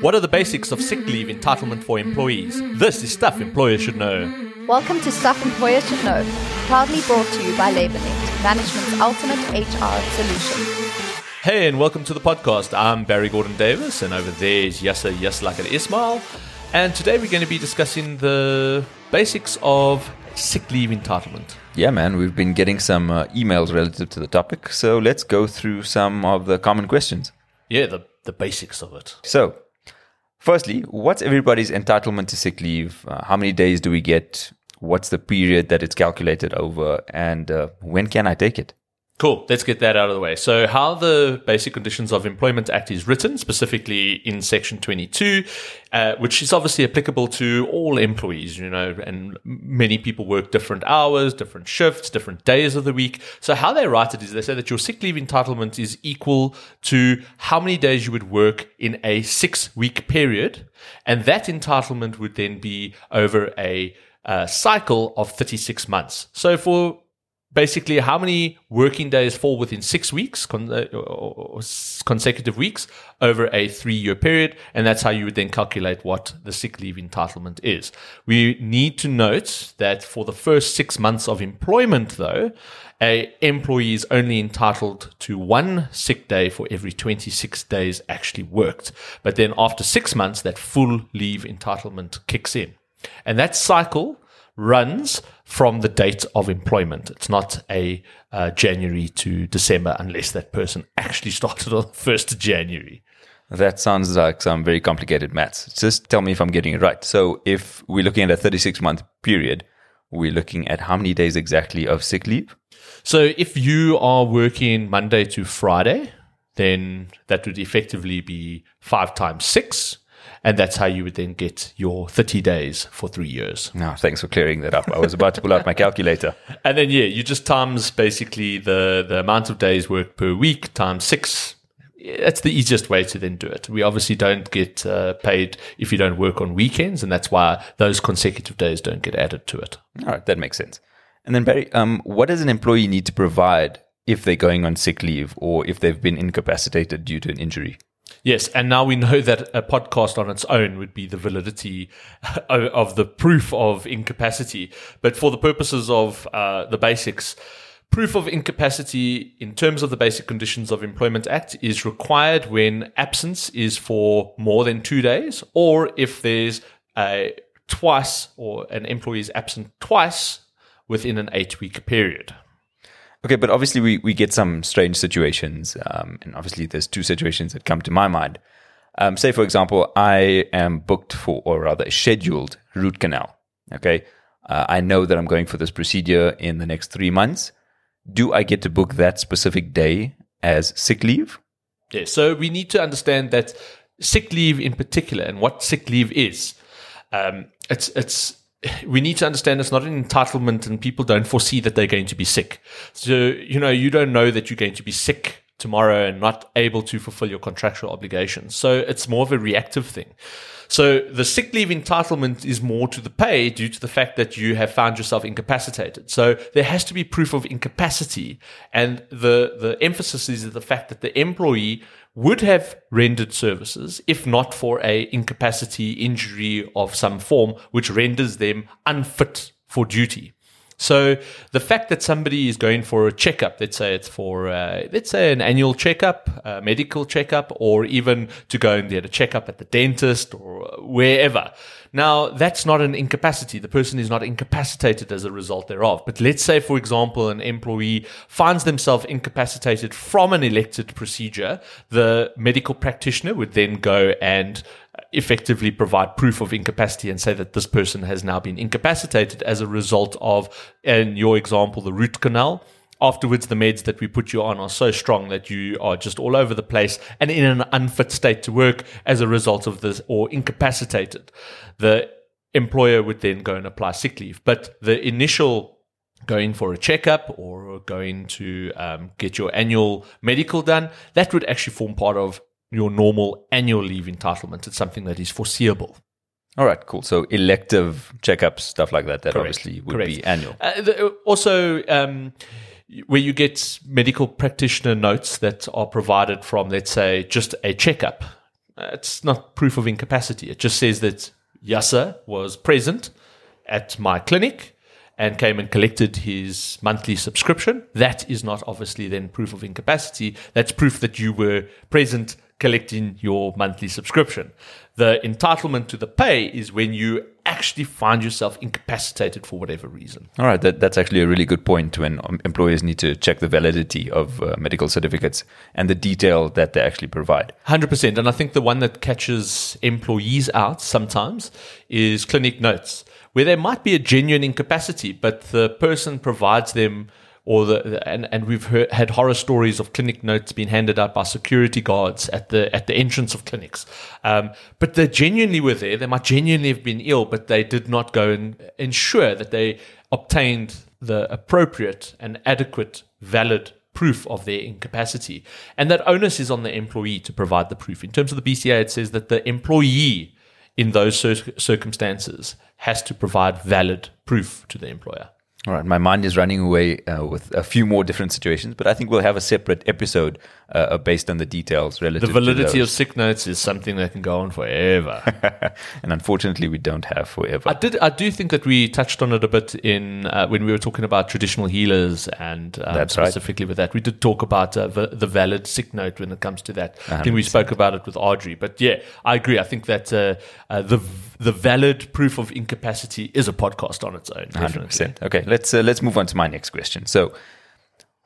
What are the basics of sick leave entitlement for employees? This is stuff employers should know. Welcome to Stuff Employers Should Know, proudly brought to you by LabourNet, management's ultimate HR solution. Hey, and welcome to the podcast. I'm Barry Gordon Davis, and over there is Yasser Yaslakat Ismail. And today we're going to be discussing the basics of sick leave entitlement. Yeah, man, we've been getting some uh, emails relative to the topic, so let's go through some of the common questions. Yeah, the, the basics of it. So, firstly, what's everybody's entitlement to sick leave? Uh, how many days do we get? What's the period that it's calculated over? And uh, when can I take it? Cool. Let's get that out of the way. So, how the Basic Conditions of Employment Act is written, specifically in Section 22, uh, which is obviously applicable to all employees, you know, and many people work different hours, different shifts, different days of the week. So, how they write it is they say that your sick leave entitlement is equal to how many days you would work in a six week period. And that entitlement would then be over a uh, cycle of 36 months. So, for basically how many working days fall within six weeks, con- uh, consecutive weeks over a three year period. And that's how you would then calculate what the sick leave entitlement is. We need to note that for the first six months of employment, though, a employee is only entitled to one sick day for every 26 days actually worked. But then after six months, that full leave entitlement kicks in. And that cycle runs from the date of employment. It's not a uh, January to December unless that person actually started on 1st of January. That sounds like some very complicated maths. Just tell me if I'm getting it right. So, if we're looking at a 36 month period, we're looking at how many days exactly of sick leave? So, if you are working Monday to Friday, then that would effectively be five times six, and that's how you would then get your 30 days for three years. No, thanks for clearing that up. I was about to pull out my calculator. And then, yeah, you just times basically the, the amount of days worked per week times six. That's the easiest way to then do it. We obviously don't get uh, paid if you don't work on weekends, and that's why those consecutive days don't get added to it. All right, that makes sense. And then, Barry, um, what does an employee need to provide if they're going on sick leave or if they've been incapacitated due to an injury? Yes, and now we know that a podcast on its own would be the validity of the proof of incapacity. But for the purposes of uh, the basics, proof of incapacity in terms of the Basic Conditions of Employment Act is required when absence is for more than two days, or if there's a twice or an employee is absent twice within an eight week period. Okay, but obviously we, we get some strange situations, um, and obviously there's two situations that come to my mind. Um, say, for example, I am booked for, or rather, scheduled root canal. Okay, uh, I know that I'm going for this procedure in the next three months. Do I get to book that specific day as sick leave? Yeah, so we need to understand that sick leave in particular and what sick leave is. Um, it's it's we need to understand it's not an entitlement and people don't foresee that they're going to be sick. So, you know, you don't know that you're going to be sick tomorrow and not able to fulfill your contractual obligations. So it's more of a reactive thing. So the sick leave entitlement is more to the pay due to the fact that you have found yourself incapacitated. So there has to be proof of incapacity. And the, the emphasis is the fact that the employee would have rendered services if not for a incapacity injury of some form, which renders them unfit for duty. So the fact that somebody is going for a checkup, let's say it's for, uh, let's say an annual checkup, a medical checkup, or even to go and get a checkup at the dentist or wherever. Now, that's not an incapacity. The person is not incapacitated as a result thereof. But let's say, for example, an employee finds themselves incapacitated from an elected procedure. The medical practitioner would then go and effectively provide proof of incapacity and say that this person has now been incapacitated as a result of, in your example, the root canal. Afterwards, the meds that we put you on are so strong that you are just all over the place and in an unfit state to work as a result of this or incapacitated. The employer would then go and apply sick leave. But the initial going for a checkup or going to um, get your annual medical done, that would actually form part of your normal annual leave entitlement. It's something that is foreseeable. All right, cool. So elective checkups, stuff like that, that Correct. obviously would Correct. be annual. Uh, the, also, um, where you get medical practitioner notes that are provided from, let's say, just a checkup. uh, it's not proof of incapacity. It just says that Yasser was present at my clinic and came and collected his monthly subscription. That is not obviously then proof of incapacity. That's proof that you were present collecting your monthly subscription. The entitlement to the pay is when you actually find yourself incapacitated for whatever reason. All right, that, that's actually a really good point when um, employers need to check the validity of uh, medical certificates and the detail that they actually provide. 100%. And I think the one that catches employees out sometimes is clinic notes, where there might be a genuine incapacity, but the person provides them or the and, and we've heard, had horror stories of clinic notes being handed out by security guards at the at the entrance of clinics. Um, but they genuinely were there. They might genuinely have been ill, but they did not go and ensure that they obtained the appropriate and adequate, valid proof of their incapacity. And that onus is on the employee to provide the proof. In terms of the BCA, it says that the employee in those cir- circumstances has to provide valid proof to the employer. All right, my mind is running away uh, with a few more different situations, but I think we'll have a separate episode uh, uh based on the details relative. The validity of sick notes is something that can go on forever, and unfortunately, we don't have forever. I did. I do think that we touched on it a bit in uh, when we were talking about traditional healers, and um, specifically right. with that, we did talk about uh, the, the, valid sick note when it comes to that. 100%. I think we spoke about it with Audrey, but yeah, I agree. I think that uh, the the valid proof of incapacity is a podcast on its own. 100%. Okay, let's uh, let's move on to my next question. So,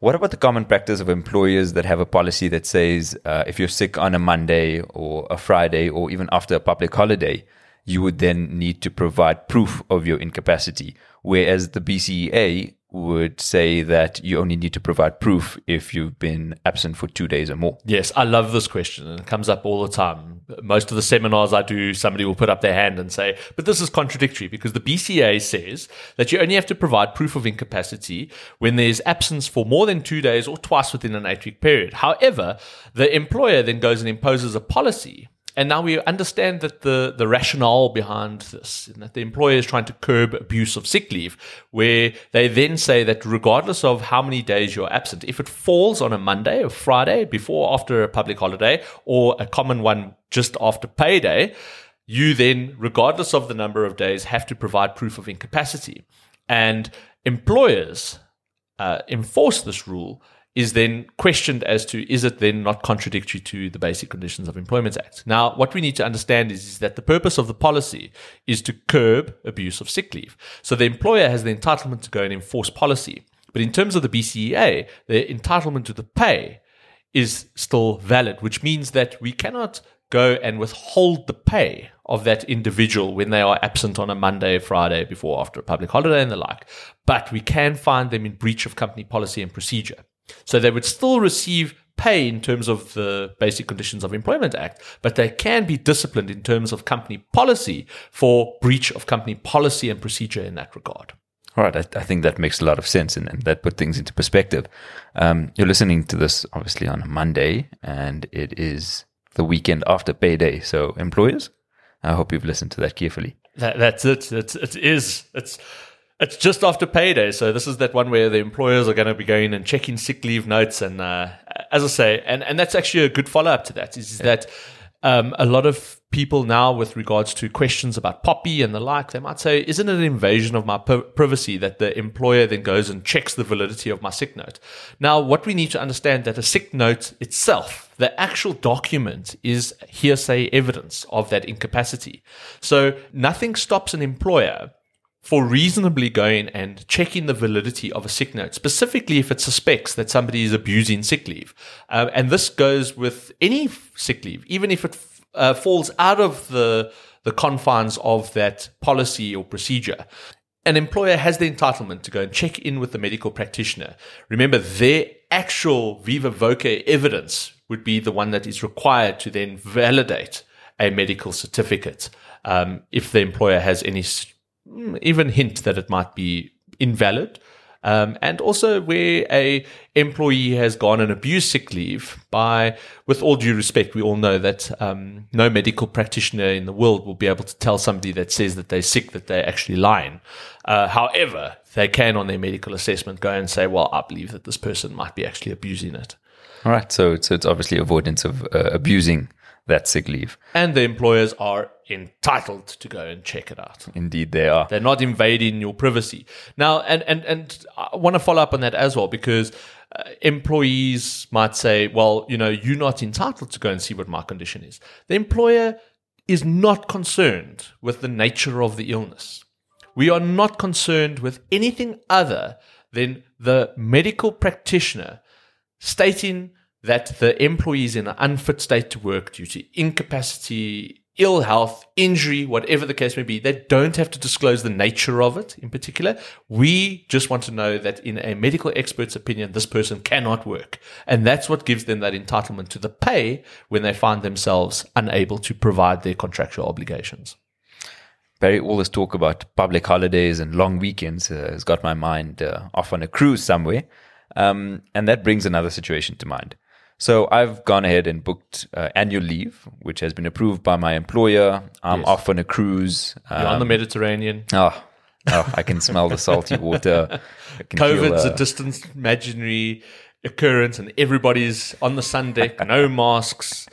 what about the common practice of employers that have a policy that says uh, if you're sick on a Monday or a Friday or even after a public holiday, you would then need to provide proof of your incapacity, whereas the BCEA would say that you only need to provide proof if you've been absent for two days or more. Yes, I love this question and it comes up all the time. Most of the seminars I do, somebody will put up their hand and say, but this is contradictory because the BCA says that you only have to provide proof of incapacity when there's absence for more than two days or twice within an eight week period. However, the employer then goes and imposes a policy and now we understand that the, the rationale behind this, and that the employer is trying to curb abuse of sick leave, where they then say that regardless of how many days you're absent, if it falls on a Monday or Friday, before or after a public holiday, or a common one just after payday, you then, regardless of the number of days, have to provide proof of incapacity. And employers uh, enforce this rule is then questioned as to is it then not contradictory to the Basic Conditions of Employment Act? Now, what we need to understand is, is that the purpose of the policy is to curb abuse of sick leave. So the employer has the entitlement to go and enforce policy. But in terms of the BCEA, the entitlement to the pay is still valid, which means that we cannot go and withhold the pay of that individual when they are absent on a Monday, Friday, before, after a public holiday, and the like. But we can find them in breach of company policy and procedure. So they would still receive pay in terms of the Basic Conditions of Employment Act, but they can be disciplined in terms of company policy for breach of company policy and procedure in that regard. All right, I, I think that makes a lot of sense and, and that put things into perspective. Um, you're listening to this obviously on a Monday, and it is the weekend after payday. So, employers, I hope you've listened to that carefully. That, that's it. It is. It's it's just after payday, so this is that one where the employers are going to be going and checking sick leave notes, and uh, as I say, and and that's actually a good follow up to that is, yeah. that um, a lot of people now, with regards to questions about POPIA and the like, they might say, "Isn't it an invasion of my privacy that the employer then goes and checks the validity of my sick note?" Now, what we need to understand that a sick note itself, the actual document, is hearsay evidence of that incapacity. So nothing stops an employer for reasonably going and checking the validity of a sick note, specifically if it suspects that somebody is abusing sick leave. Um, and this goes with any sick leave, even if it uh, falls out of the, the confines of that policy or procedure. An employer has the entitlement to go and check in with the medical practitioner. Remember, their actual viva voce evidence would be the one that is required to then validate a medical certificate um, if the employer has any even hint that it might be invalid. Um, and also where a employee has gone and abused sick leave by, with all due respect, we all know that um, no medical practitioner in the world will be able to tell somebody that says that they're sick that they're actually lying. Uh, however, they can on their medical assessment go and say, well, I believe that this person might be actually abusing it. All right. So, so it's obviously avoidance of uh, abusing that sick leave. And the employers are entitled to go and check it out. Indeed, they are. They're not invading your privacy. Now, and, and, and I want to follow up on that as well because uh, employees might say, well, you know, you're not entitled to go and see what my condition is. The employer is not concerned with the nature of the illness. We are not concerned with anything other than the medical practitioner stating that the employee is in an unfit state to work due to incapacity, ill health, injury, whatever the case may be. They don't have to disclose the nature of it in particular. We just want to know that in a medical expert's opinion, this person cannot work. And that's what gives them that entitlement to the pay when they find themselves unable to provide their contractual obligations. Barry, all this talk about public holidays and long weekends uh, has got my mind uh, off on a cruise somewhere. Um, and that brings another situation to mind. So I've gone ahead and booked uh, annual leave, which has been approved by my employer. I'm Yes. off on a cruise. You're on the Mediterranean. Oh, oh, I can smell the salty water. Can feel, COVID's uh, a distant imaginary occurrence and everybody's on the sun deck, no masks.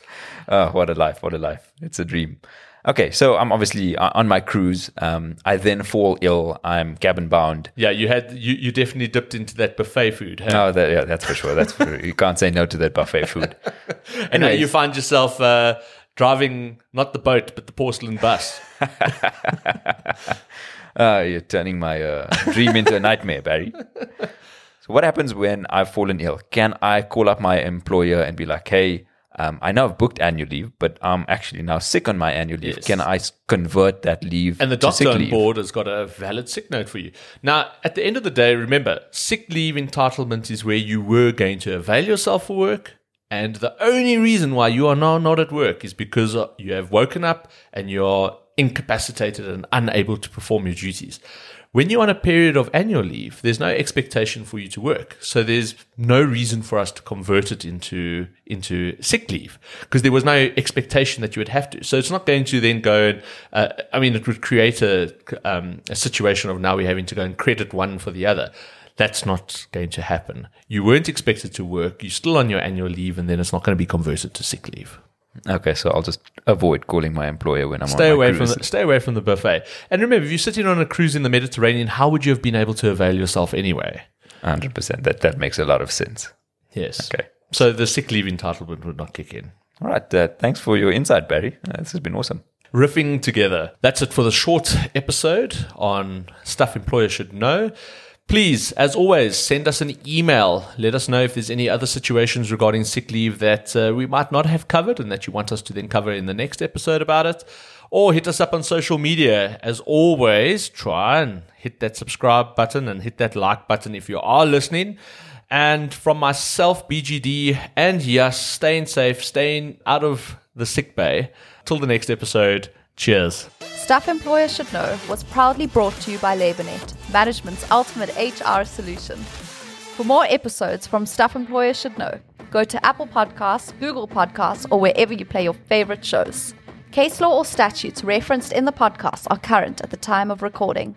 Oh, what a life! What a life! It's a dream. Okay, so I'm obviously uh, on my cruise. Um, I then fall ill. I'm cabin bound. Yeah, you had you, you definitely dipped into that buffet food. Hey? No, that, yeah, that's for sure. That's for you can't say no to that buffet food. and now you find yourself uh, driving not the boat but the porcelain bus. Uh, you're turning my uh, dream into a nightmare, Barry. So, what happens when I've fallen ill? Can I call up my employer and be like, "Hey, um, I know I've booked annual leave, but I'm actually now sick on my annual leave. Yes. Can I convert that leave And the to doctor on board has got a valid sick note for you. Now, at the end of the day, remember, sick leave entitlement is where you were going to avail yourself for work. And the only reason why you are now not at work is because uh, you have woken up and you're incapacitated and unable to perform your duties. When you're on a period of annual leave, there's no expectation for you to work. So there's no reason for us to convert it into, into sick leave because there was no expectation that you would have to. So it's not going to then go and, uh, I mean, it would create a, um, a situation of now we're having to go and credit one for the other. That's not going to happen. You weren't expected to work. You're still on your annual leave, and then it's not going to be converted to sick leave. Okay, so I'll just avoid calling my employer when I'm Stay on away cruise. from the, stay away from the buffet. And remember, if you're sitting on a cruise in the Mediterranean, how would you have been able to avail yourself anyway? Hundred percent. That that makes a lot of sense. Yes. Okay. So the sick leave entitlement would not kick in. All right. Uh, thanks for your insight, Barry. Uh, this has been awesome. riffing together. That's it for the short episode on stuff employers should know. Please, as always, send us an email. Let us know if there's any other situations regarding sick leave that uh, we might not have covered and that you want us to then cover in the next episode about it. Or hit us up on social media. As always, try and hit that subscribe button and hit that like button if you are listening. And from myself, BGD, and yes, staying safe, staying out of the sick bay. Till the next episode, cheers. Stuff Employers Should Know was proudly brought to you by LabourNet, management's ultimate HR solution. For more episodes from Stuff Employers Should Know, go to Apple Podcasts, Google Podcasts, or wherever you play your favorite shows. Case law or statutes referenced in the podcast are current at the time of recording.